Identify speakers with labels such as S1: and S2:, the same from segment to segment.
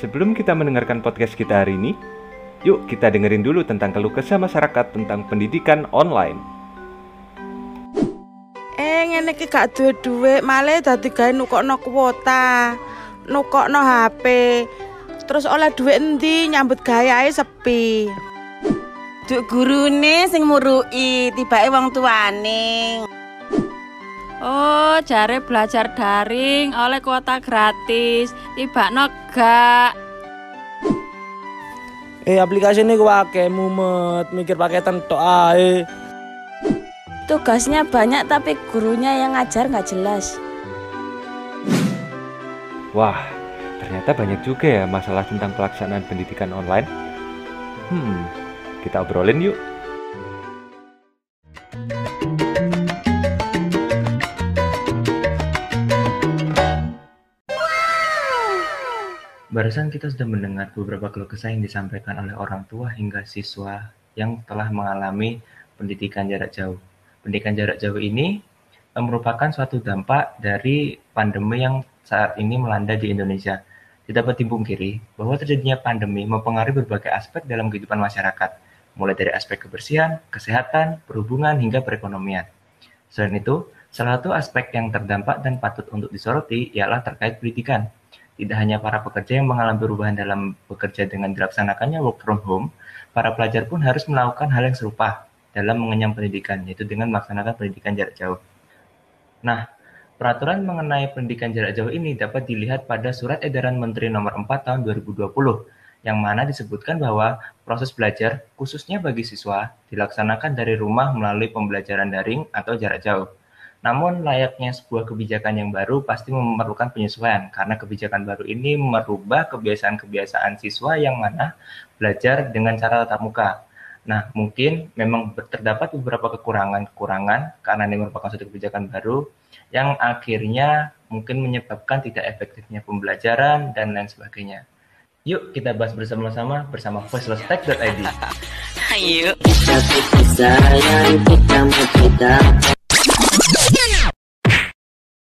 S1: sebelum kita mendengarkan podcast kita hari ini, yuk kita dengerin dulu tentang keluh kesah masyarakat tentang pendidikan online.
S2: Eh ngene iki gak duwe dhuwit, malah dadi gawe nukokno kuota, nukokno HP. Terus oleh dhuwit endi nyambut gawe ae sepi.
S3: Duk gurune sing murui, tibake wong tuane. Oh, jare belajar daring oleh kuota gratis. Tibakno gak.
S4: Eh aplikasi ini gua akeh mumet mikir paketan tok ae.
S5: Tugasnya banyak tapi gurunya yang ngajar nggak jelas.
S1: Wah, ternyata banyak juga ya masalah tentang pelaksanaan pendidikan online. Hmm, kita obrolin yuk. Barusan kita sudah mendengar beberapa keluh kesah yang disampaikan oleh orang tua hingga siswa yang telah mengalami pendidikan jarak jauh. Pendidikan jarak jauh ini eh, merupakan suatu dampak dari pandemi yang saat ini melanda di Indonesia. Tidak dapat dipungkiri bahwa terjadinya pandemi mempengaruhi berbagai aspek dalam kehidupan masyarakat, mulai dari aspek kebersihan, kesehatan, perhubungan, hingga perekonomian. Selain itu, salah satu aspek yang terdampak dan patut untuk disoroti ialah terkait pendidikan. Tidak hanya para pekerja yang mengalami perubahan dalam bekerja dengan dilaksanakannya work from home, para pelajar pun harus melakukan hal yang serupa dalam mengenyam pendidikan, yaitu dengan melaksanakan pendidikan jarak jauh. Nah, peraturan mengenai pendidikan jarak jauh ini dapat dilihat pada Surat Edaran Menteri Nomor 4 Tahun 2020, yang mana disebutkan bahwa proses belajar, khususnya bagi siswa, dilaksanakan dari rumah melalui pembelajaran daring atau jarak jauh. Namun layaknya sebuah kebijakan yang baru pasti memerlukan penyesuaian karena kebijakan baru ini merubah kebiasaan-kebiasaan siswa yang mana belajar dengan cara tatap muka. Nah, mungkin memang terdapat beberapa kekurangan-kekurangan karena ini merupakan suatu kebijakan baru yang akhirnya mungkin menyebabkan tidak efektifnya pembelajaran dan lain sebagainya. Yuk kita bahas bersama-sama bersama voicelesstech.id.
S3: Ayo.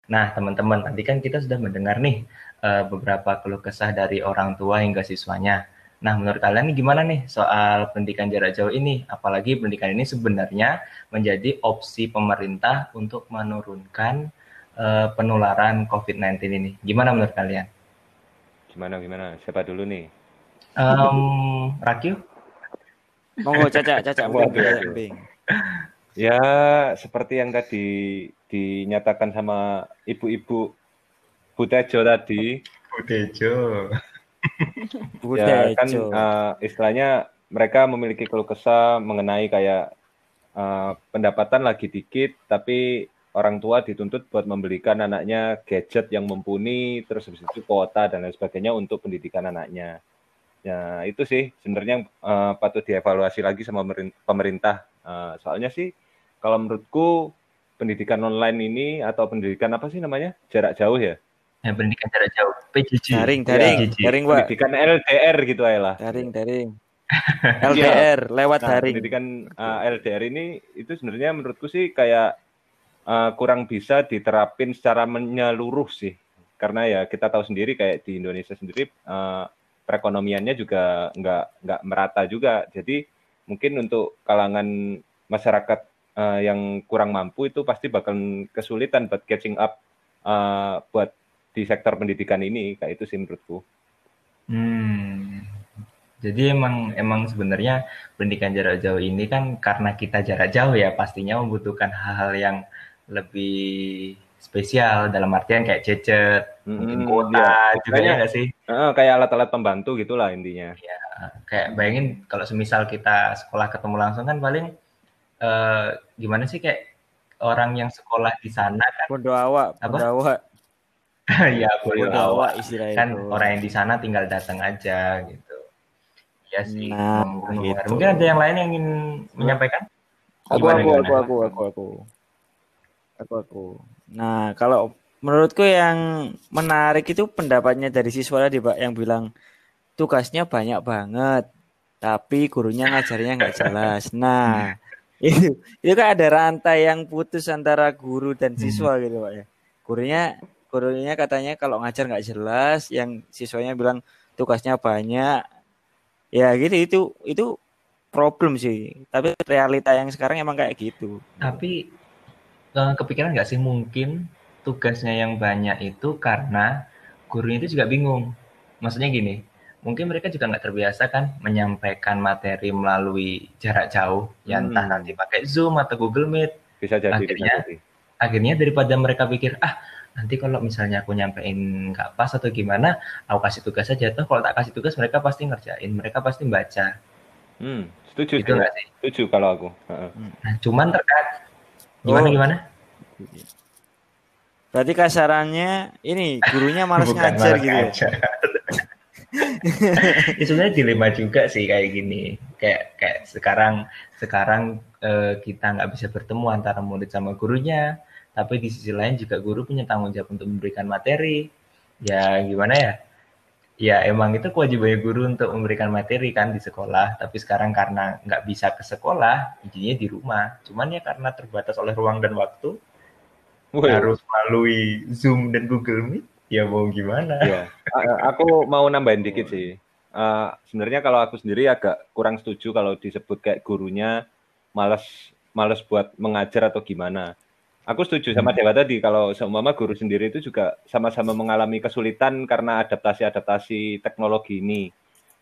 S1: Nah, teman-teman, tadi kan kita sudah mendengar nih uh, beberapa keluh kesah dari orang tua hingga siswanya. Nah, menurut kalian nih gimana nih soal pendidikan jarak jauh ini? Apalagi pendidikan ini sebenarnya menjadi opsi pemerintah untuk menurunkan uh, penularan COVID-19 ini. Gimana menurut kalian? Gimana gimana? Siapa dulu nih? Um, Rakyu?
S4: Monggo Caca, Caca,
S1: Waduh, Ya, seperti yang tadi dinyatakan sama ibu-ibu Butejo tadi.
S6: Butejo.
S1: ya kan uh, istilahnya mereka memiliki keluh kesah mengenai kayak uh, pendapatan lagi dikit, tapi orang tua dituntut buat membelikan anaknya gadget yang mumpuni, terus habis itu kuota dan lain sebagainya untuk pendidikan anaknya. Ya itu sih sebenarnya uh, patut dievaluasi lagi sama pemerintah. Uh, soalnya sih kalau menurutku pendidikan online ini atau pendidikan apa sih namanya jarak jauh ya?
S6: Ya, pendidikan jarak jauh PJJ.
S4: Daring, daring,
S1: ya, daring, Pak. Pendidikan LDR gitu aja lah.
S4: Daring, daring. LDR ya. lewat nah, daring.
S1: Pendidikan uh, LDR ini itu sebenarnya menurutku sih kayak uh, kurang bisa diterapin secara menyeluruh sih. Karena ya kita tahu sendiri kayak di Indonesia sendiri uh, perekonomiannya juga nggak nggak merata juga. Jadi mungkin untuk kalangan masyarakat uh, yang kurang mampu itu pasti bakal kesulitan buat catching up uh, buat di sektor pendidikan ini kayak itu sih menurutku.
S6: Hmm. Jadi emang emang sebenarnya pendidikan jarak jauh ini kan karena kita jarak jauh ya pastinya membutuhkan hal-hal yang lebih spesial dalam artian kayak cecet, hmm, mungkin kuota ya, juga ya nggak sih?
S1: Uh, kayak alat-alat pembantu gitulah intinya.
S6: Ya, kayak bayangin kalau semisal kita sekolah ketemu langsung kan paling uh, gimana sih kayak orang yang sekolah di sana kan? Apa?
S4: awak.
S6: Ya awak. istilahnya kan itu. orang yang di sana tinggal datang aja gitu. Ya sih nah, gitu. mungkin ada yang lain yang ingin menyampaikan?
S4: Aku gimana, aku, gimana? aku aku aku aku aku aku. Nah kalau menurutku yang menarik itu pendapatnya dari siswa tadi pak yang bilang tugasnya banyak banget tapi gurunya ngajarnya nggak jelas. Nah itu itu kan ada rantai yang putus antara guru dan hmm. siswa hmm. gitu pak ya gurunya gurunya katanya kalau ngajar nggak jelas yang siswanya bilang tugasnya banyak ya gitu itu itu problem sih tapi realita yang sekarang emang kayak gitu
S1: Tapi eh, kepikiran nggak sih mungkin tugasnya yang banyak itu karena gurunya itu juga bingung. Maksudnya gini, mungkin mereka juga nggak terbiasa kan menyampaikan materi melalui jarak jauh, ya entah
S7: Hmm.
S1: nanti pakai Zoom atau Google Meet.
S7: Bisa jadi,
S1: Akhirnya-
S7: bisa jadi.
S1: Akhirnya daripada mereka pikir, ah nanti kalau misalnya aku nyampein nggak pas atau gimana, aku kasih tugas aja. Tuh kalau tak kasih tugas mereka pasti ngerjain, mereka pasti baca.
S7: Hmm, setuju
S1: Itu
S7: sih.
S1: nggak sih?
S7: Setuju kalau aku. Heeh.
S1: Nah, cuman terkait gimana
S4: Oh.
S1: gimana?
S4: berarti kasarannya ini gurunya malas ngajar gitu ya
S1: ngajar. ya sebenarnya dilema juga sih kayak gini. Kayak kayak sekarang sekarang eh, kita nggak bisa bertemu antara murid sama gurunya. Tapi di sisi lain juga guru punya tanggung jawab untuk memberikan materi. Ya gimana ya? Ya emang itu kewajibannya guru untuk memberikan materi kan di sekolah. Tapi sekarang karena nggak bisa ke sekolah jadinya di rumah. Cuman ya karena terbatas oleh ruang dan waktu
S7: Woi,
S1: harus melalui Zoom dan Google Meet ya mau gimana
S7: Iya. A- aku mau nambahin dikit sih. Eh, sebenarnya kalau aku sendiri agak kurang setuju kalau disebut kayak gurunya malas malas buat mengajar atau gimana. Aku setuju sama Dewa tadi kalau seumpama guru sendiri itu juga sama-sama mengalami kesulitan karena adaptasi-adaptasi teknologi ini.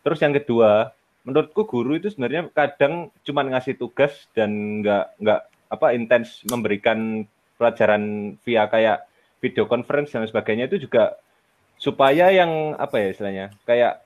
S7: Terus yang kedua, menurutku guru itu sebenarnya kadang cuma ngasih tugas dan nggak nggak apa intens memberikan pelajaran via kayak video conference dan sebagainya itu juga supaya yang apa ya istilahnya kayak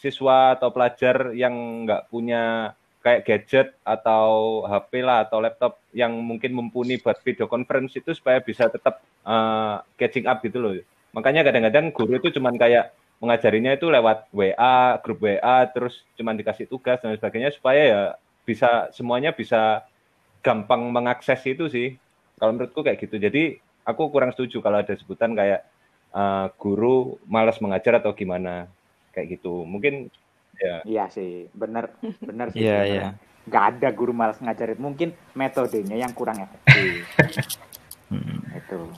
S7: siswa atau pelajar yang nggak punya kayak gadget atau HP lah atau laptop yang mungkin mumpuni buat video conference itu supaya bisa tetap eh, catching up gitu loh. Makanya kadang-kadang guru itu cuman kayak mengajarinya itu lewat WA, grup WA, terus cuman dikasih tugas dan sebagainya supaya ya bisa semuanya bisa gampang mengakses itu sih. Kalau menurutku kayak gitu. Jadi aku kurang setuju kalau ada sebutan kayak eh, guru malas mengajar atau gimana kayak gitu. Mungkin ya
S8: Iya sih, bener bener sih.
S4: Iya, iya.
S8: Nggak ada guru malas ngajarin. Mungkin metodenya yang kurang efektif.
S4: Hmm.
S8: Itu.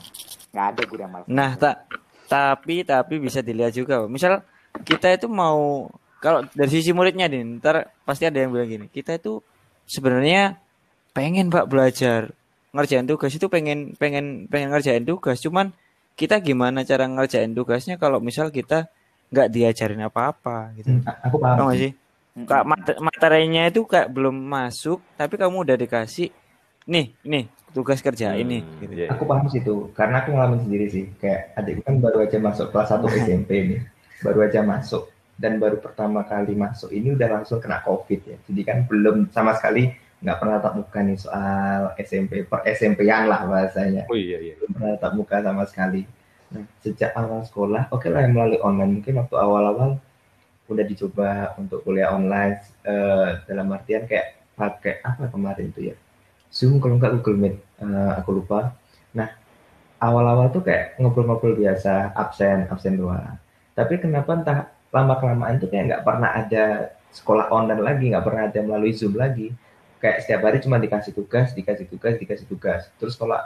S8: Nggak ada guru yang malas.
S4: Nah, tak tapi tapi bisa dilihat juga. Misal kita itu mau kalau dari sisi muridnya nih, ntar pasti ada yang bilang gini, kita itu sebenarnya pengen Pak belajar ngerjain tugas itu pengen pengen pengen ngerjain tugas, cuman kita gimana cara ngerjain tugasnya kalau misal kita nggak diajarin apa-apa gitu.
S1: Hmm, aku paham
S4: Tau
S1: sih.
S4: sih? Kak mate- materinya itu kayak belum masuk, tapi kamu udah dikasih nih, nih tugas kerja ini
S7: Hmm,
S4: gitu.
S7: iya.
S1: Aku paham sih itu, karena aku ngalamin sendiri sih. Kayak adikku kan baru aja masuk kelas 1 SMP nih. Baru aja masuk. Dan baru pertama kali masuk ini udah langsung kena COVID ya. Jadi kan belum sama sekali nggak pernah tatap muka nih soal SMP, per SMP-an lah bahasanya.
S7: Oh iya iya.
S1: Belum pernah tatap muka sama sekali. Nah, sejak awal sekolah, oke lah yang melalui online. Mungkin waktu awal-awal udah dicoba untuk kuliah online eh, dalam artian kayak pakai apa kemarin tuh ya Zoom kalau nggak Google Meet eh, aku lupa nah awal-awal tuh kayak ngobrol-ngobrol biasa absen absen doang tapi kenapa entah lama kelamaan tuh kayak nggak pernah ada sekolah online lagi nggak pernah ada melalui Zoom lagi kayak setiap hari cuma dikasih tugas dikasih tugas dikasih tugas. Terus kalau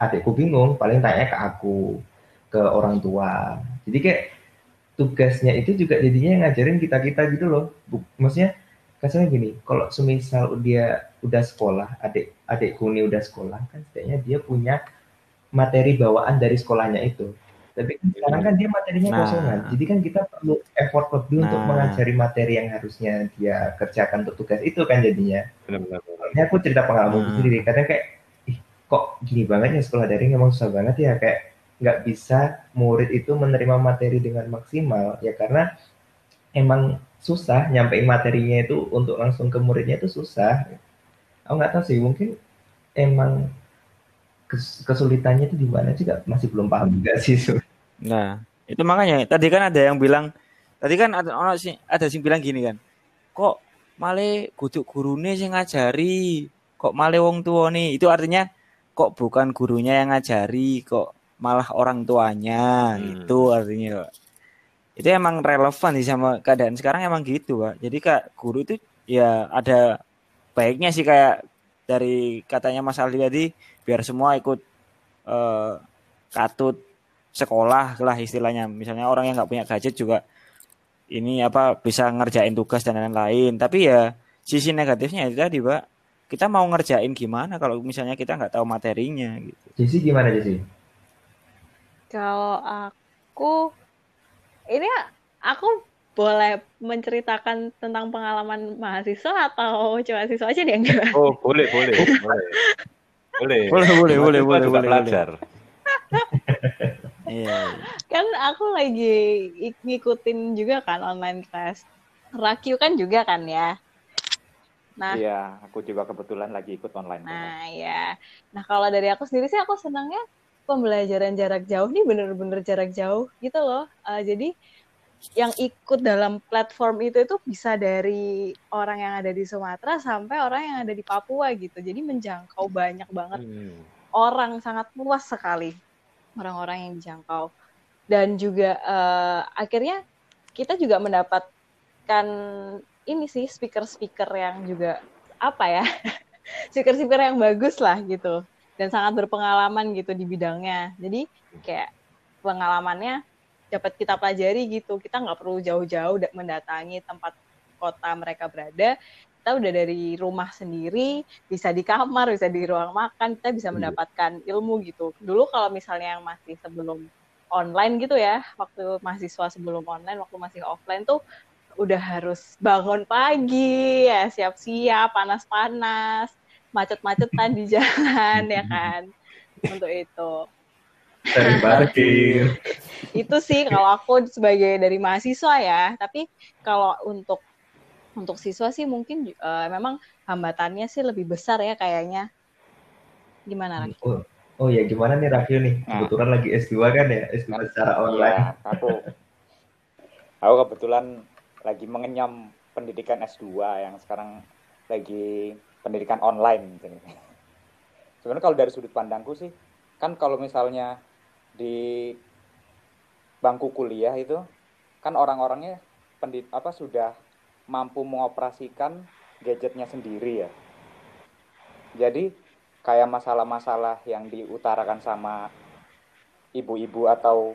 S1: adikku bingung paling tanya ke aku ke orang tua. Jadi kayak tugasnya itu juga jadinya ngajarin kita kita gitu loh. Maksudnya kasarnya gini kalau semisal dia udah sekolah adik adikku ini udah sekolah kan setidaknya dia punya materi bawaan dari sekolahnya itu tapi kan sekarang kan dia materinya
S4: Nah.
S1: kosongan jadi kan kita perlu effort lebih untuk
S4: Nah.
S1: mengajari materi yang harusnya dia kerjakan untuk tugas itu kan jadinya
S7: Benar-benar.
S1: ini aku cerita pengalaman
S4: Hmm.
S1: sendiri kadang kayak ih kok gini banget ya sekolah daring emang susah banget ya kayak nggak bisa murid itu menerima materi dengan maksimal ya karena emang susah nyampein materinya itu untuk langsung ke muridnya itu susah aku nggak tahu sih mungkin emang kesulitannya itu di mana juga masih belum paham juga sih.
S4: Nah, itu makanya tadi kan ada yang bilang tadi kan ada orang sih ada sing bilang gini kan. Kok male kudu gurune sing ngajari, kok male wong tua nih. Itu artinya kok bukan gurunya yang ngajari, kok malah orang tuanya.
S7: Hmm.
S4: Itu artinya. Pak. Itu emang relevan sih sama keadaan sekarang emang gitu, Pak. Jadi kak guru itu ya ada baiknya sih kayak dari katanya Mas Aldi tadi biar semua ikut eh, katut sekolah lah istilahnya misalnya orang yang nggak punya gadget juga ini apa bisa ngerjain tugas dan lain-lain. Tapi ya sisi negatifnya itu tadi, Pak. Kita mau ngerjain gimana kalau misalnya kita nggak tahu materinya gitu.
S1: Jesse gimana Jesse?
S9: Kalau aku ini aku boleh menceritakan tentang pengalaman mahasiswa atau cuma siswa aja deh enggak?
S7: Oh, boleh, boleh, boleh. Boleh.
S4: Boleh, boleh, boleh, boleh,
S7: juga
S4: boleh,
S7: pelajar.
S4: Iya.
S9: Kan aku lagi ik- ngikutin juga kan online class. Rakyu kan juga kan ya. Nah,
S8: Iya, aku juga kebetulan lagi ikut online.
S9: Nah, ya. Nah, kalau dari aku sendiri sih aku senangnya pembelajaran jarak jauh nih bener-bener jarak jauh gitu loh. Eh, jadi yang ikut dalam platform itu itu bisa dari orang yang ada di Sumatera sampai orang yang ada di Papua gitu. Jadi menjangkau banyak banget
S7: Hmm.
S9: orang sangat luas sekali orang-orang yang dijangkau dan juga eh, akhirnya kita juga mendapatkan ini sih speaker-speaker yang juga apa ya speaker-speaker yang bagus lah gitu dan sangat berpengalaman gitu di bidangnya jadi kayak pengalamannya dapat kita pelajari gitu. Kita nggak perlu jauh-jauh da- mendatangi tempat kota mereka berada. Kita udah dari rumah sendiri bisa di kamar bisa di ruang makan kita bisa mendapatkan ilmu gitu. Dulu kalau misalnya yang masih sebelum online gitu ya waktu mahasiswa sebelum online waktu masih offline tuh udah harus bangun pagi ya siap-siap panas-panas macet-macetan di jalan ya kan? Untuk itu
S1: Dari parkir.
S9: itu sih kalau aku sebagai dari mahasiswa ya tapi kalau untuk untuk siswa sih mungkin eh, memang hambatannya sih lebih besar ya kayaknya gimana Rak?
S1: Oh, oh ya gimana nih Raffi nih?
S8: Nah.
S1: Kebetulan lagi S2 kan ya, S2 secara online.
S8: Iya, aku aku kebetulan lagi mengenyam pendidikan S2 yang sekarang lagi pendidikan online. gitu. Sebenarnya kalau dari sudut pandangku sih, kan kalau misalnya di bangku kuliah itu kan orang-orangnya pendid apa sudah mampu mengoperasikan gadgetnya sendiri ya. Jadi kayak masalah-masalah yang diutarakan sama ibu-ibu atau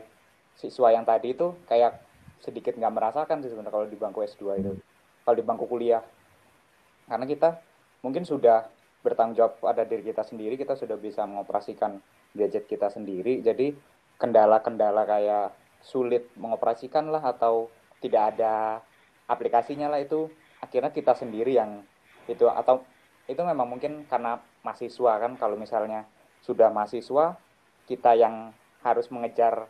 S8: siswa yang tadi itu kayak sedikit nggak merasakan sih sebenarnya kalau di bangku S2 itu. Kalau di bangku kuliah. Karena kita mungkin sudah bertanggung jawab pada diri kita sendiri, kita sudah bisa mengoperasikan gadget kita sendiri. Jadi kendala-kendala kayak sulit mengoperasikan lah atau tidak ada aplikasinya lah itu akhirnya kita sendiri yang itu atau itu memang mungkin karena mahasiswa kan kalau misalnya sudah mahasiswa kita yang harus mengejar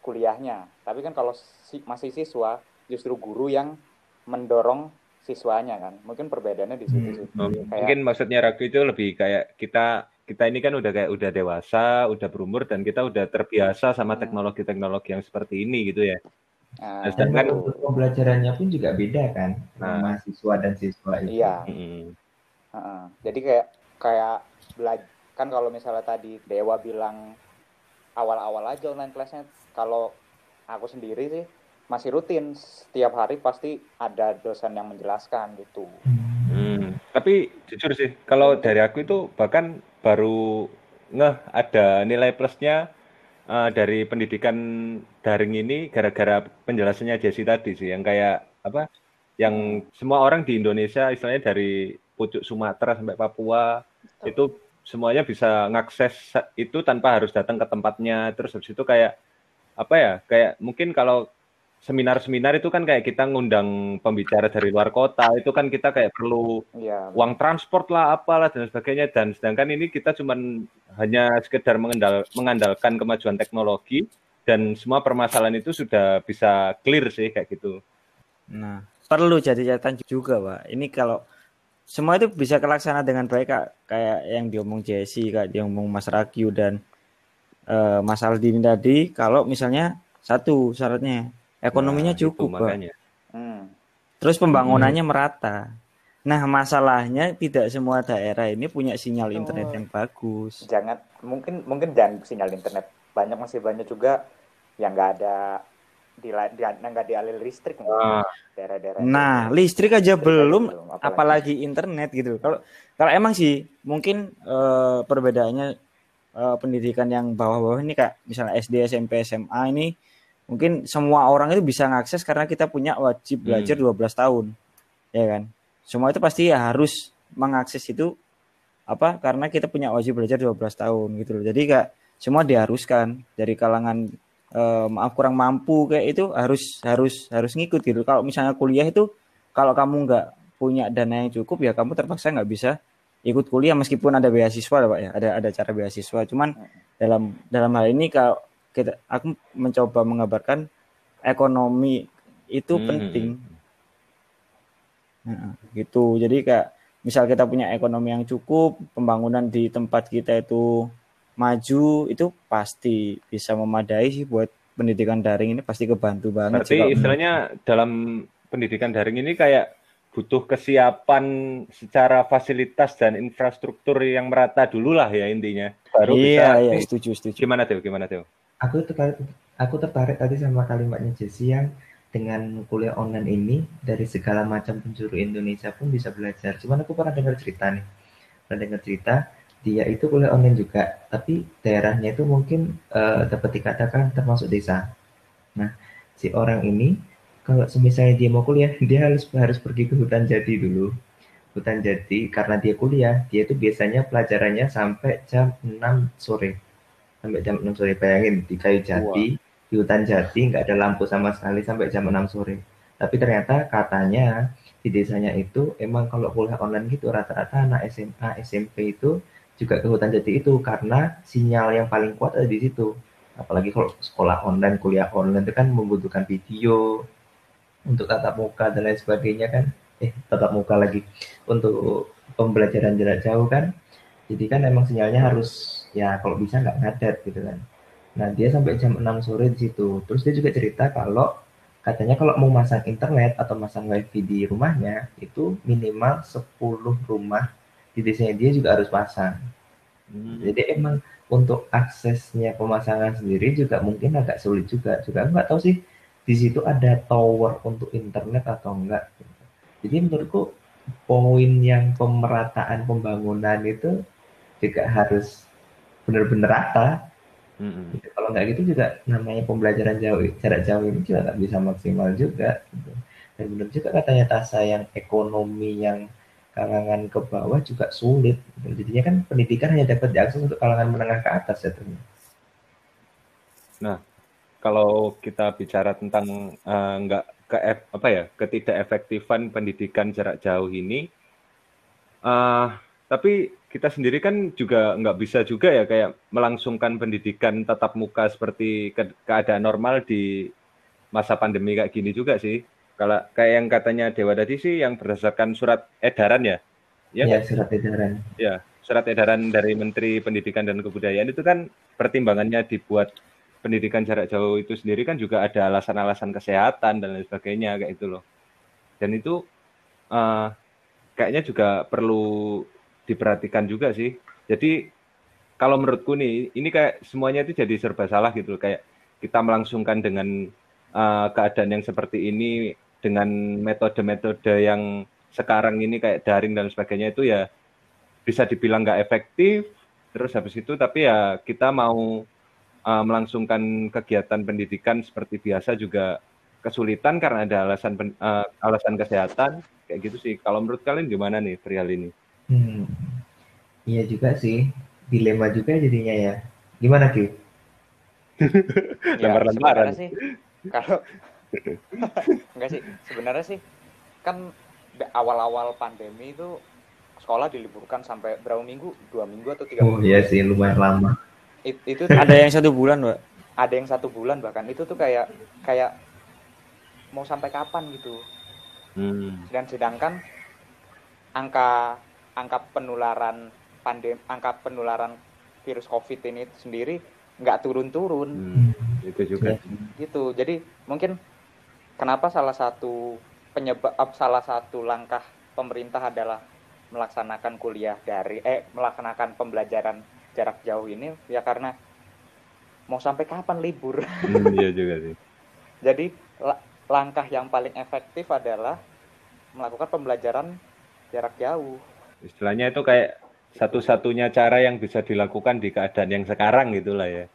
S8: kuliahnya. Tapi kan kalau si, masih siswa justru guru yang mendorong siswanya kan. Mungkin perbedaannya di situ sih.
S7: Oh,
S8: Kayak-
S7: Mungkin maksudnya ragu itu lebih kayak kita kita ini kan udah kayak udah dewasa, udah berumur dan kita udah terbiasa sama
S8: Hmm.
S7: teknologi-teknologi yang seperti ini gitu ya.
S8: Nah,
S7: Dan sedangkan.
S1: Untuk pembelajarannya pun juga beda kan,
S7: Nah.
S1: mahasiswa dan siswa itu.
S8: iya. Heeh. Jadi kayak kayak belajar kan kalau misalnya tadi Dewa bilang awal-awal aja online kelasnya kalau aku sendiri sih masih rutin setiap hari pasti ada dosen yang menjelaskan gitu.
S7: Hmm. Tapi jujur sih, kalau dari aku itu bahkan baru ngeh ada nilai plusnya eh, dari pendidikan daring ini gara-gara penjelasannya Jesse tadi sih, yang kayak apa, yang semua orang di Indonesia, istilahnya dari pucuk Sumatera sampai Papua, itu semuanya bisa ngakses itu tanpa harus datang ke tempatnya. Terus habis itu kayak apa ya, kayak mungkin kalau seminar-seminar itu kan kayak kita ngundang pembicara dari luar kota, itu kan kita kayak perlu
S8: Iya.
S7: uang transport lah apalah dan sebagainya dan sedangkan ini kita cuman hanya sekedar mengendal, mengandalkan kemajuan teknologi dan semua permasalahan itu sudah bisa clear sih kayak gitu.
S4: Nah, perlu jadi catatan juga, Pak. Ini kalau semua itu bisa terlaksana dengan baik, Kak. Kayak yang diomong Jesse, Kak, diomong Mas Ragyu dan eh, Mas Aldini tadi, kalau misalnya satu syaratnya ekonominya
S7: Nah, itu
S4: cukup, Pak.
S7: makanya.
S8: Hmm.
S4: Terus pembangunannya merata. Nah, masalahnya tidak semua daerah ini punya sinyal internet
S8: Oh.
S4: yang bagus.
S8: Jangan mungkin mungkin jangan sinyal internet banyak masih banyak juga yang nggak ada di di nggak dialir listrik mungkin
S7: Ah.
S8: daerah-daerah.
S4: Nah, listrik aja
S8: Listrik aja
S4: belum,
S8: belum, apalagi.
S4: apalagi internet gitu. Kalau kalau emang sih mungkin eh, perbedaannya eh, pendidikan yang bawah-bawah ini kak, misalnya SD, SMP, SMA ini mungkin semua orang itu bisa ngakses karena kita punya wajib belajar
S7: Hmm.
S4: 12 tahun. Ya kan? Semua itu pasti ya harus mengakses itu apa? Karena kita punya wajib belajar 12 tahun gitu loh. Jadi kayak semua diharuskan dari kalangan eh, maaf kurang mampu kayak itu harus harus harus ngikut gitu. Kalau misalnya kuliah itu kalau kamu nggak punya dana yang cukup ya kamu terpaksa nggak bisa ikut kuliah meskipun ada beasiswa lah pak ya ada ada cara beasiswa cuman dalam dalam hal ini kalau kita aku mencoba mengabarkan ekonomi itu
S7: Hmm.
S4: penting Nah, gitu jadi kayak misal kita punya ekonomi yang cukup pembangunan di tempat kita itu maju itu pasti bisa memadai sih buat pendidikan daring ini pasti kebantu banget
S7: Berarti
S4: sih kalau-
S7: istilahnya dalam pendidikan daring ini kayak butuh kesiapan secara fasilitas dan infrastruktur yang merata dulu lah ya intinya. Baru
S4: iya
S7: bisa
S4: iya setuju setuju
S7: gimana Teo? Gimana Teo?
S1: Aku tertarik, aku tertarik tadi sama kalimatnya Jesse yang dengan kuliah online ini dari segala macam penjuru Indonesia pun bisa belajar. Cuman aku pernah dengar cerita nih, pernah dengar cerita dia itu kuliah online juga, tapi daerahnya itu mungkin eh, dapat dikatakan termasuk desa. Nah, si orang ini kalau misalnya dia mau kuliah, dia harus harus pergi ke hutan jadi dulu. Hutan jadi karena dia kuliah, dia itu biasanya pelajarannya sampai jam 6 sore. Sampai jam 6 sore. Bayangin di kayu jati, di hutan jati nggak ada lampu sama sekali sampai jam 6 sore. Tapi ternyata katanya di desanya itu emang kalau kuliah online gitu rata-rata anak SMA, SMP itu juga ke hutan jati itu karena sinyal yang paling kuat ada di situ. Apalagi kalau sekolah online, kuliah online itu kan membutuhkan video untuk tatap muka dan lain sebagainya kan. Eh, tatap muka lagi untuk pembelajaran jarak jauh kan. Jadi kan emang sinyalnya harus ya kalau bisa nggak ngadet gitu kan. Nah dia sampai jam 6 sore di situ. Terus dia juga cerita kalau katanya kalau mau masang internet atau masang wifi di rumahnya itu minimal 10 rumah di desanya dia juga harus pasang. Jadi emang untuk aksesnya pemasangan sendiri juga mungkin agak sulit juga. Juga nggak tahu sih di situ ada tower untuk internet atau enggak. Jadi menurutku poin yang pemerataan pembangunan itu juga harus benar-benar rata.
S7: Mm-mm.
S1: Gitu. Kalau nggak gitu juga namanya pembelajaran jauh jarak jauh ini juga nggak bisa maksimal juga. Gitu. Dan benar juga katanya Tasa yang ekonomi yang kalangan ke bawah juga sulit. Gitu. Jadinya kan pendidikan hanya dapat diakses untuk kalangan menengah ke atas ya ternyata.
S7: Kalau kita bicara tentang eh, nggak ke apa ya ketidakefektifan pendidikan jarak jauh ini, eh tapi kita sendiri kan juga nggak bisa juga ya kayak melangsungkan pendidikan tatap muka seperti ke- keadaan normal di masa pandemi kayak gini juga sih. Kalau kayak yang katanya Dewa tadi sih yang berdasarkan surat edaran ya, ya
S1: Ya, surat edaran.
S7: Ya, surat edaran dari Menteri Pendidikan dan Kebudayaan itu kan pertimbangannya dibuat pendidikan jarak jauh itu sendiri kan juga ada alasan-alasan kesehatan dan lain sebagainya kayak itu loh. Dan itu eh, kayaknya juga perlu diperhatikan juga sih. Jadi kalau menurutku nih, ini kayak semuanya itu jadi serba salah gitu. Kayak kita melangsungkan dengan eh, keadaan yang seperti ini dengan metode-metode yang sekarang ini kayak daring dan sebagainya itu ya bisa dibilang nggak efektif. Terus habis itu tapi ya kita mau uh, melangsungkan kegiatan pendidikan seperti biasa juga kesulitan karena ada alasan uh, alasan kesehatan kayak gitu sih. Kalau menurut kalian gimana nih perihal ini?
S1: Hmm. Iya juga sih. Dilema juga jadinya ya. Gimana Ki?
S8: Ya, sebenarnya sih kalau enggak sih sebenarnya sih kan awal-awal pandemi itu sekolah diliburkan sampai berapa minggu dua minggu atau tiga
S1: Oh
S8: minggu
S1: iya sih lumayan lama.
S8: It- itu tuh
S4: ada yang satu bulan pak
S8: ada yang satu bulan bahkan itu tuh kayak kayak mau sampai kapan gitu
S7: Hmm.
S8: dan sedangkan angka angka penularan pandem angka penularan virus covid ini sendiri nggak turun-turun.
S7: Hmm, Itu juga.
S8: gitu. Jadi mungkin kenapa salah satu penyebab salah satu langkah pemerintah adalah melaksanakan kuliah dari eh melaksanakan pembelajaran jarak jauh ini ya karena mau sampai kapan libur?
S7: Hmm, iya juga sih.
S8: jadi la- langkah yang paling efektif adalah melakukan pembelajaran jarak jauh
S7: Istilahnya itu kayak satu-satunya cara yang bisa dilakukan di keadaan yang sekarang gitulah ya.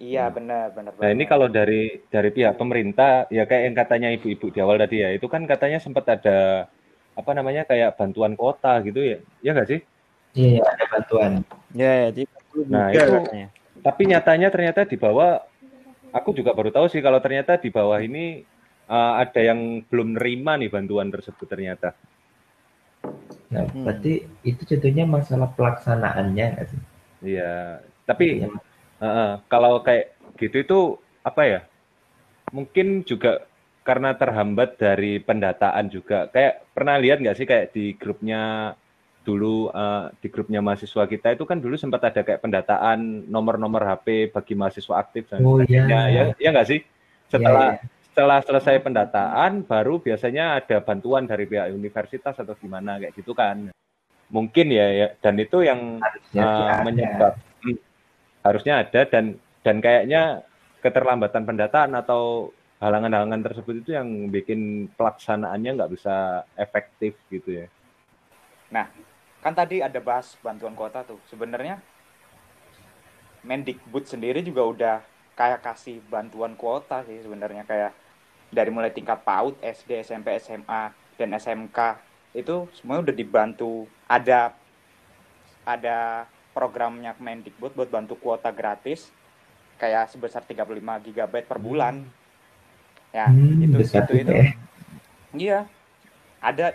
S8: Iya benar benar.
S7: Nah ini kalau dari dari pihak pemerintah ya kayak yang katanya ibu-ibu di awal tadi ya itu kan katanya sempat ada apa namanya kayak bantuan kota gitu ya ya nggak sih?
S1: Iya, ada bantuan.
S4: Ya, ya
S7: nah itu katanya. tapi nyatanya ternyata di bawah aku juga baru tahu sih kalau ternyata di bawah ini uh, ada yang belum nerima nih bantuan tersebut ternyata.
S1: Nah, hmm. berarti itu jadinya masalah pelaksanaannya nggak sih?
S7: Iya, tapi ya. Uh, kalau kayak gitu itu apa ya? Mungkin juga karena terhambat dari pendataan juga. Kayak pernah lihat nggak sih kayak di grupnya dulu uh, di grupnya mahasiswa kita itu kan dulu sempat ada kayak pendataan nomor-nomor HP bagi mahasiswa aktif dan
S1: oh, iya.
S7: ya ya nggak sih setelah iya, iya. Setelah selesai pendataan baru biasanya ada bantuan dari pihak universitas atau gimana kayak gitu kan. Mungkin ya, ya. Dan itu yang uh, menyebab harusnya ada. Dan dan kayaknya keterlambatan pendataan atau halangan-halangan tersebut itu yang bikin pelaksanaannya nggak bisa efektif gitu ya.
S8: Nah, kan tadi ada bahas bantuan kota tuh. Sebenarnya Mendikbud sendiri juga udah kayak kasih bantuan kuota sih sebenarnya. Kayak dari mulai tingkat PAUD, SD, SMP, SMA dan SMK itu semuanya udah dibantu ada ada programnya Kemendikbud buat bantu kuota gratis kayak sebesar 35 GB per bulan. Hmm. Ya, hmm, itu itu itu. Ya. Iya. Ada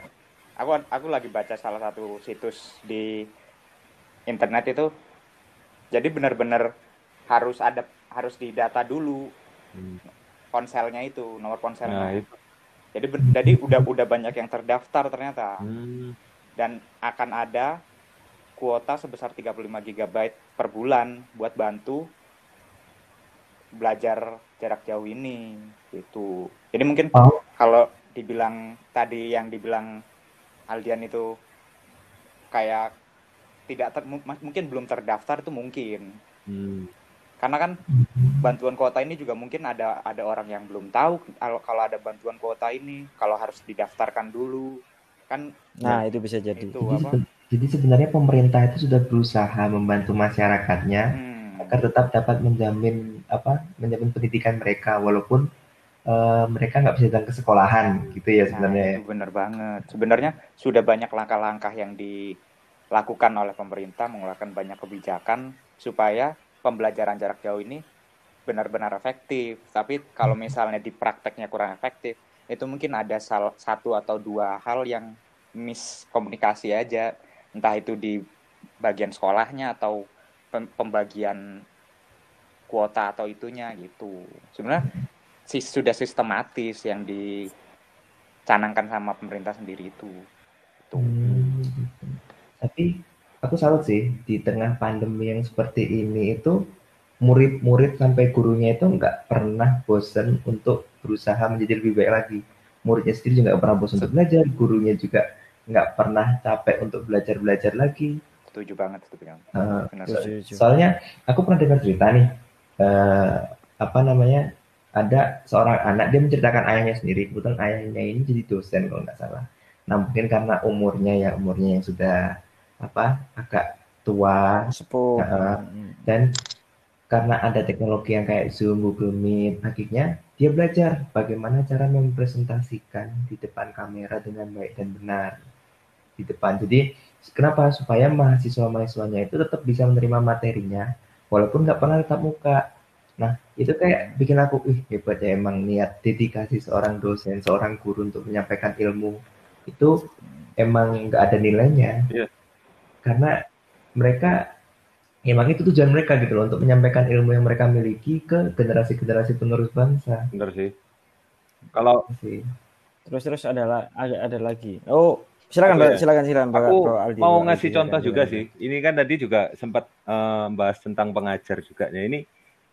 S8: aku aku lagi baca salah satu situs di internet itu. Jadi benar-benar harus ada harus didata dulu hmm. Ponselnya itu, nomor ponselnya. Nah, itu. Jadi jadi udah udah banyak yang terdaftar ternyata. Hmm. Dan akan ada kuota sebesar 35 GB per bulan buat bantu belajar jarak jauh ini itu. Jadi mungkin oh. kalau dibilang tadi yang dibilang Aldian itu kayak tidak ter, mungkin belum terdaftar itu mungkin. Hmm. Karena kan bantuan kuota ini juga mungkin ada ada orang yang belum tahu kalau kalau ada bantuan kuota ini, kalau harus didaftarkan dulu kan.
S4: Nah, itu bisa jadi.
S1: Itu apa? Jadi sebenarnya pemerintah itu sudah berusaha membantu masyarakatnya hmm. agar tetap dapat menjamin apa menjamin pendidikan mereka walaupun uh, mereka nggak bisa datang ke sekolahan gitu ya sebenarnya. Nah,
S8: itu benar banget. Sebenarnya sudah banyak langkah-langkah yang dilakukan oleh pemerintah mengeluarkan banyak kebijakan supaya pembelajaran jarak jauh ini benar-benar efektif. Tapi kalau misalnya di prakteknya kurang efektif, itu mungkin ada salah satu atau dua hal yang miskomunikasi aja entah itu di bagian sekolahnya atau pembagian kuota atau itunya gitu. Sebenarnya sudah sistematis yang dicanangkan sama pemerintah sendiri itu. Itu. Hmm,
S1: Tapi aku salut sih di tengah pandemi yang seperti ini itu murid-murid sampai gurunya itu nggak pernah bosan untuk berusaha menjadi lebih baik lagi. Muridnya sendiri juga nggak pernah bosan untuk belajar, gurunya juga nggak pernah capek untuk belajar belajar lagi.
S8: Setuju banget setuju banget.
S1: Uh, so, soalnya aku pernah dengar cerita nih uh, apa namanya ada seorang anak dia menceritakan ayahnya sendiri. Kebetulan ayahnya ini jadi dosen kalau nggak salah. Nah mungkin karena umurnya ya umurnya yang sudah apa agak tua
S4: sepuh uh,
S1: dan karena ada teknologi yang kayak Zoom, Google Meet, akhirnya dia belajar bagaimana cara mempresentasikan di depan kamera dengan baik dan benar di depan. Jadi kenapa? Supaya mahasiswa-mahasiswanya itu tetap bisa menerima materinya walaupun nggak pernah tetap muka. Nah, itu kayak bikin aku, ih hebat ya emang niat dedikasi seorang dosen, seorang guru untuk menyampaikan ilmu. Itu emang nggak ada nilainya. Yeah. Karena mereka emang itu tujuan mereka gitu loh untuk menyampaikan ilmu yang mereka miliki ke generasi-generasi penerus bangsa.
S7: Benar sih. Kalau
S4: terus terus ada ada ada lagi. Oh, Silakan, Pak. Ya. Silakan, silakan, Pak.
S7: Aku Aldi, mau ngasih Aldi, contoh juga Aldi. sih. Ini kan tadi juga sempat uh, bahas tentang pengajar juga. Ya, ini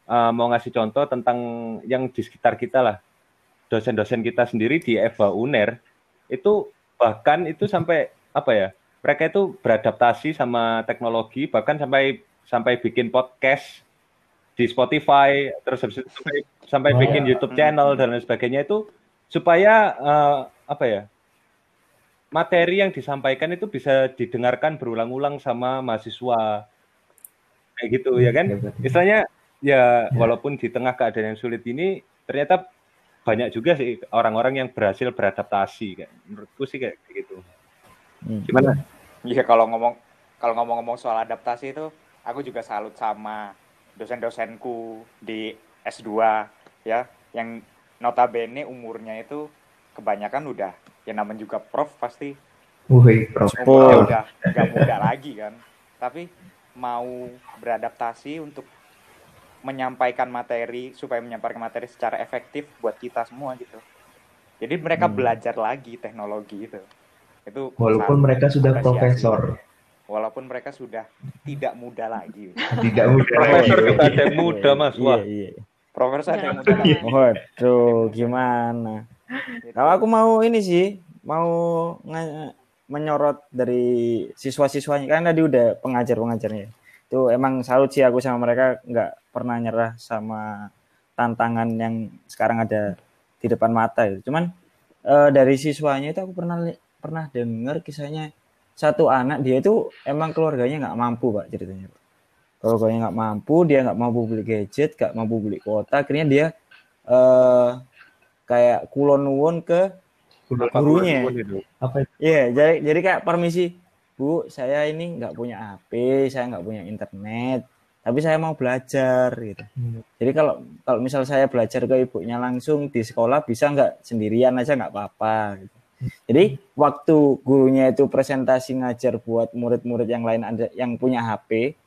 S7: uh, mau ngasih contoh tentang yang di sekitar kita lah. Dosen-dosen kita sendiri di Eva Uner itu bahkan itu sampai apa ya? Mereka itu beradaptasi sama teknologi bahkan sampai sampai bikin podcast di Spotify terus sampai, sampai oh, bikin ya. YouTube channel dan lain sebagainya itu supaya uh, apa ya materi yang disampaikan itu bisa didengarkan berulang-ulang sama mahasiswa kayak gitu ya kan istilahnya ya walaupun di tengah keadaan yang sulit ini ternyata banyak juga sih orang-orang yang berhasil beradaptasi kayak menurutku sih kayak gitu.
S4: Hmm.
S7: Gimana?
S8: Iya kalau ngomong kalau ngomong-ngomong soal adaptasi itu aku juga salut sama dosen-dosenku di S2 ya yang notabene umurnya itu kebanyakan udah yang namanya juga prof pasti
S1: Wih, prof.
S8: umurnya udah nggak muda lagi kan tapi mau beradaptasi untuk menyampaikan materi supaya menyampaikan materi secara efektif buat kita semua gitu jadi mereka
S1: Hmm.
S8: belajar lagi teknologi itu itu
S1: Walaupun mereka sudah profesor,
S8: walaupun mereka sudah tidak muda lagi
S1: tidak muda
S7: Profesor
S1: lagi.
S7: juga ada yang muda mas,
S4: Iya,
S7: wah.
S4: iya.
S8: profesor ada yang muda lagi
S4: Waduh, gimana? Kalau aku mau ini sih, mau menyorot dari siswa-siswanya kan tadi udah pengajar-pengajarnya. Itu emang salut sih aku sama mereka nggak pernah nyerah sama tantangan yang sekarang ada di depan mata itu. Cuman eh, dari siswanya itu aku pernah pernah dengar kisahnya satu anak dia itu emang keluarganya nggak mampu pak ceritanya. Pak. Keluarganya nggak mampu, dia nggak mampu beli gadget, nggak mampu beli kuota, akhirnya dia eh kayak kulon nuwun ke gurunya.
S1: Apa itu?
S4: Iya, jadi jadi kayak permisi, Bu, saya ini nggak punya HP, saya nggak punya internet, tapi saya mau belajar gitu.
S1: Hmm.
S4: Jadi kalau kalau misal saya belajar ke ibunya langsung di sekolah bisa nggak sendirian aja nggak apa-apa. Gitu. Jadi waktu gurunya itu presentasi ngajar buat murid-murid yang lain ada yang punya HP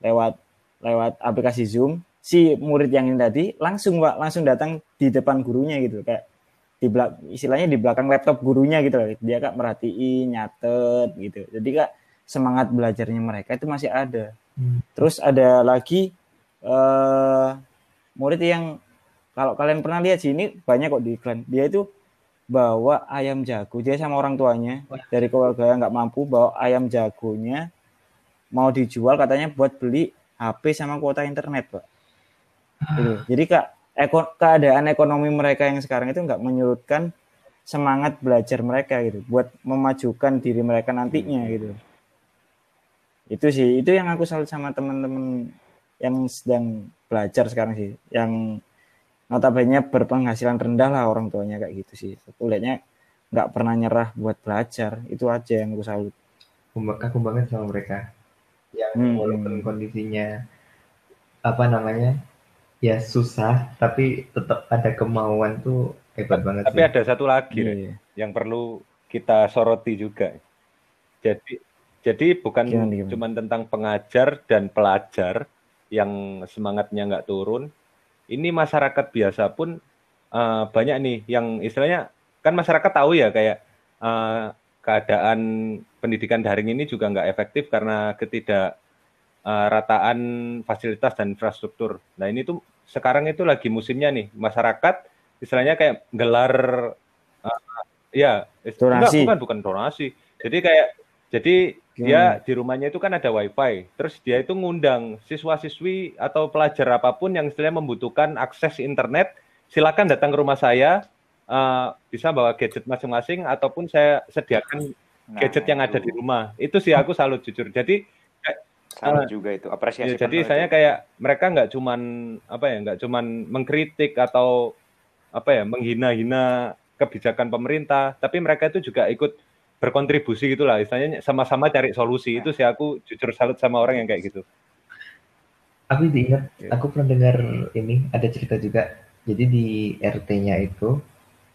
S4: lewat lewat aplikasi Zoom, si murid yang ini tadi langsung Pak, langsung datang di depan gurunya gitu kayak di belak istilahnya di belakang laptop gurunya gitu loh. Dia kak merhatiin, nyatet gitu. Jadi kak semangat belajarnya mereka itu masih ada.
S1: Hmm.
S4: Terus ada lagi eh murid yang kalau kalian pernah lihat sih ini banyak kok di iklan. Dia itu bawa ayam jago. Dia sama orang tuanya dari keluarga yang nggak mampu bawa ayam jagonya mau dijual katanya buat beli HP sama kuota internet, Pak. Gitu. Jadi kak eko- keadaan ekonomi mereka yang sekarang itu nggak menyurutkan semangat belajar mereka gitu buat memajukan diri mereka nantinya gitu itu sih itu yang aku salut sama teman-teman yang sedang belajar sekarang sih yang notabene berpenghasilan rendah lah orang tuanya kayak gitu sih aku lihatnya nggak pernah nyerah buat belajar itu aja yang aku salut
S1: Aku banget sama mereka. Yang
S4: Hmm.
S1: walaupun kondisinya apa namanya ya susah, tapi tetap ada kemauan tuh hebat banget
S7: Tapi
S1: sih.
S7: ada satu lagi
S4: Iya.
S7: yang perlu kita soroti juga. Jadi jadi bukan
S4: Gimana, gimana?
S7: cuma tentang pengajar dan pelajar yang semangatnya nggak turun. Ini masyarakat biasa pun eh, banyak nih yang istilahnya kan masyarakat tahu ya kayak eh, keadaan pendidikan daring ini juga nggak efektif karena ketidak eh, rataan fasilitas dan infrastruktur. Nah ini tuh sekarang itu lagi musimnya nih masyarakat istilahnya kayak gelar eh, ya is- enggak,
S4: Donasi.
S7: bukan bukan donasi. Jadi kayak jadi dia di rumahnya itu kan ada wifi, terus dia itu ngundang siswa-siswi atau pelajar apa pun yang istilahnya membutuhkan akses internet, silakan datang ke rumah saya, eh, bisa bawa gadget masing-masing ataupun saya sediakan
S8: Nah,
S7: gadget yang ada di rumah. Itu sih aku salut jujur. Jadi
S8: salut
S7: Ah.
S8: juga itu apresiasi
S7: Ya, jadi saya
S8: itu.
S7: kayak mereka nggak cuman apa ya nggak cuman mengkritik atau apa ya menghina-hina kebijakan pemerintah, tapi mereka itu juga ikut berkontribusi gitulah, istilahnya sama-sama cari solusi. Itu sih aku jujur salut sama orang yang kayak gitu.
S1: Aku diingat,
S7: Oke.
S1: aku pernah dengar ini ada cerita juga. Jadi di RT-nya itu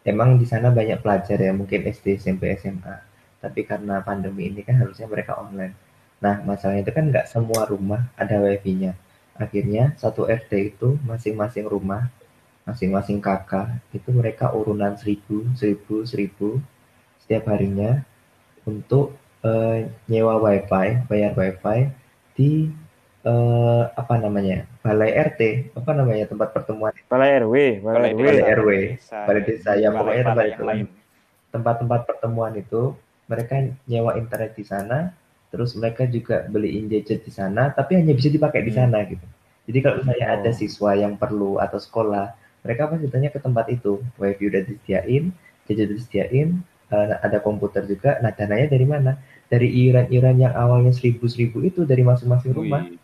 S1: emang di sana banyak pelajar ya, mungkin SD, SMP, SMA. Tapi karena pandemi ini kan harusnya mereka online. Nah, masalahnya itu kan nggak semua rumah ada wifi-nya. Akhirnya satu RT itu masing-masing rumah, masing-masing kakak itu mereka urunan seribu, seribu, seribu setiap harinya untuk eh, nyewa wifi, bayar wifi di eh, apa namanya balai RT apa namanya tempat pertemuan.
S4: Balai RW balai
S8: Balai
S4: RW
S1: balai
S8: desa,
S1: RW
S8: desa,
S1: balai desa ya pokoknya tempat itu.
S8: lain.
S1: tempat-tempat pertemuan itu mereka nyewa internet di sana terus mereka juga beliin gadget di sana tapi hanya bisa dipakai di
S4: Hmm.
S1: sana gitu. Jadi kalau misalnya
S4: Oh.
S1: ada siswa yang perlu atau sekolah mereka pasti datangnya ke tempat itu. Wifi udah disediain gadget disediain eh, ada komputer juga nah dananya dari mana dari iuran-iuran yang awalnya seribu seribu itu dari masing-masing rumah
S7: Wih,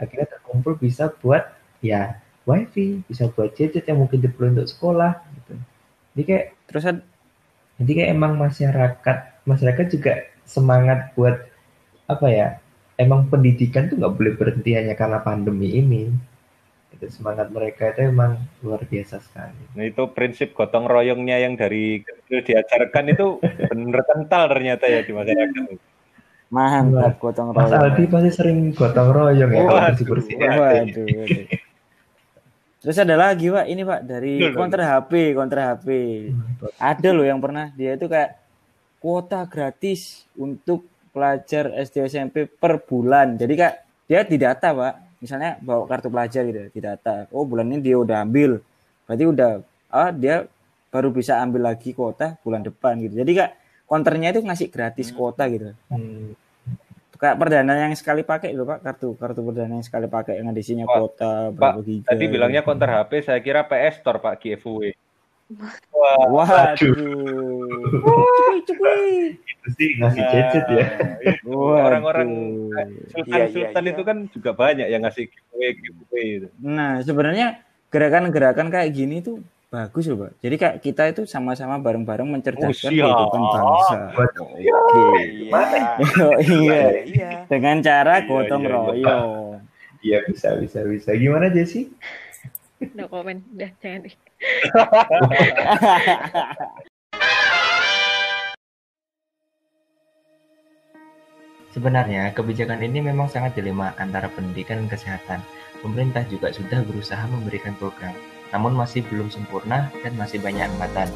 S1: akhirnya terkumpul bisa buat ya wifi, bisa buat gadget yang mungkin diperlukan untuk sekolah gitu. Jadi kayak
S4: Terus ad-
S1: jadi kayak emang masyarakat masyarakat juga semangat buat apa ya? Emang pendidikan tuh nggak boleh berhenti hanya karena pandemi ini. Itu semangat mereka itu emang luar biasa sekali.
S7: Nah, itu prinsip gotong royongnya yang dari kecil diajarkan itu bener kental ternyata ya di masyarakat.
S4: mantap gotong
S1: Mas
S4: royong.
S1: Aldi pasti sering gotong royong ya kalau
S7: Waduh,
S1: bersih bersih.
S4: Waduh, waduh. Terus ada lagi pak, ini pak dari counter HP, counter HP. Ada loh yang pernah dia itu kayak kuota gratis untuk pelajar SD SMP per bulan. Jadi kak dia didata pak, misalnya bawa kartu pelajar gitu, didata. Oh bulan ini dia udah ambil, berarti udah ah dia baru bisa ambil lagi kuota bulan depan gitu. Jadi kak counternya itu ngasih gratis kuota gitu.
S1: Hmm.
S4: Kayak perdana yang sekali pakai itu pak, kartu kartu perdana yang sekali pakai yang ada isinya
S7: Pak,
S4: kuota
S7: Pak,
S4: berapa giga.
S7: tadi
S4: gitu.
S7: bilangnya counter HP, saya kira PS Store Pak giveaway.
S4: Waduh. Cukui, cukui.
S1: Itu sih ngasih gadget ya.
S7: Orang-orang
S4: Waduh.
S7: sultan-sultan
S8: Iya, iya,
S7: itu kan juga banyak yang ngasih giveaway giveaway itu.
S4: Nah, sebenarnya gerakan-gerakan kayak gini tuh bagus loh, Pak. Jadi kayak kita itu sama-sama bareng-bareng mencerdaskan
S7: Oh,
S4: kehidupan bangsa.
S8: Iya.
S4: Oh, iya.
S8: Iya.
S4: Dengan cara
S7: Iya,
S4: gotong
S7: iya, iya.
S4: royong.
S1: Iya bisa bisa bisa. Gimana Jesse?
S9: No komen, udah jangan deh.
S1: Sebenarnya kebijakan ini memang sangat dilema antara pendidikan dan kesehatan. Pemerintah juga sudah berusaha memberikan program, namun masih belum sempurna dan masih banyak hambatan.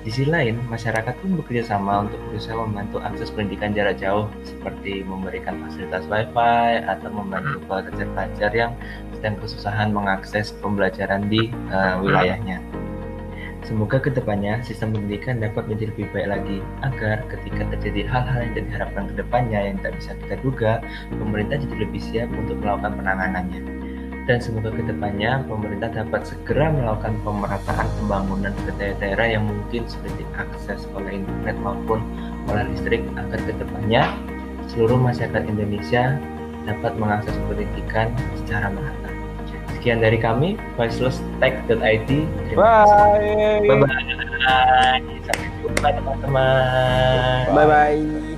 S1: Di sisi lain, masyarakat pun bekerja sama untuk berusaha membantu akses pendidikan jarak jauh, seperti memberikan fasilitas wifi atau membantu pelajar-pelajar yang sedang kesusahan mengakses pembelajaran di eh, wilayahnya. Semoga ke depannya sistem pendidikan dapat menjadi lebih baik lagi agar ketika terjadi hal-hal yang tidak diharapkan ke depannya yang tak bisa kita duga, pemerintah jadi lebih siap untuk melakukan penanganannya. Dan semoga ke depannya pemerintah dapat segera melakukan pemerataan pembangunan ke daerah-daerah yang mungkin sulit diakses oleh internet maupun oleh listrik agar ke depannya seluruh masyarakat Indonesia dapat mengakses pendidikan secara merata. Sekian dari kami, voicelesstech.id. Terima kasih.
S7: Bye.
S1: Bye-bye. Sampai jumpa teman-teman.
S4: Bye bye.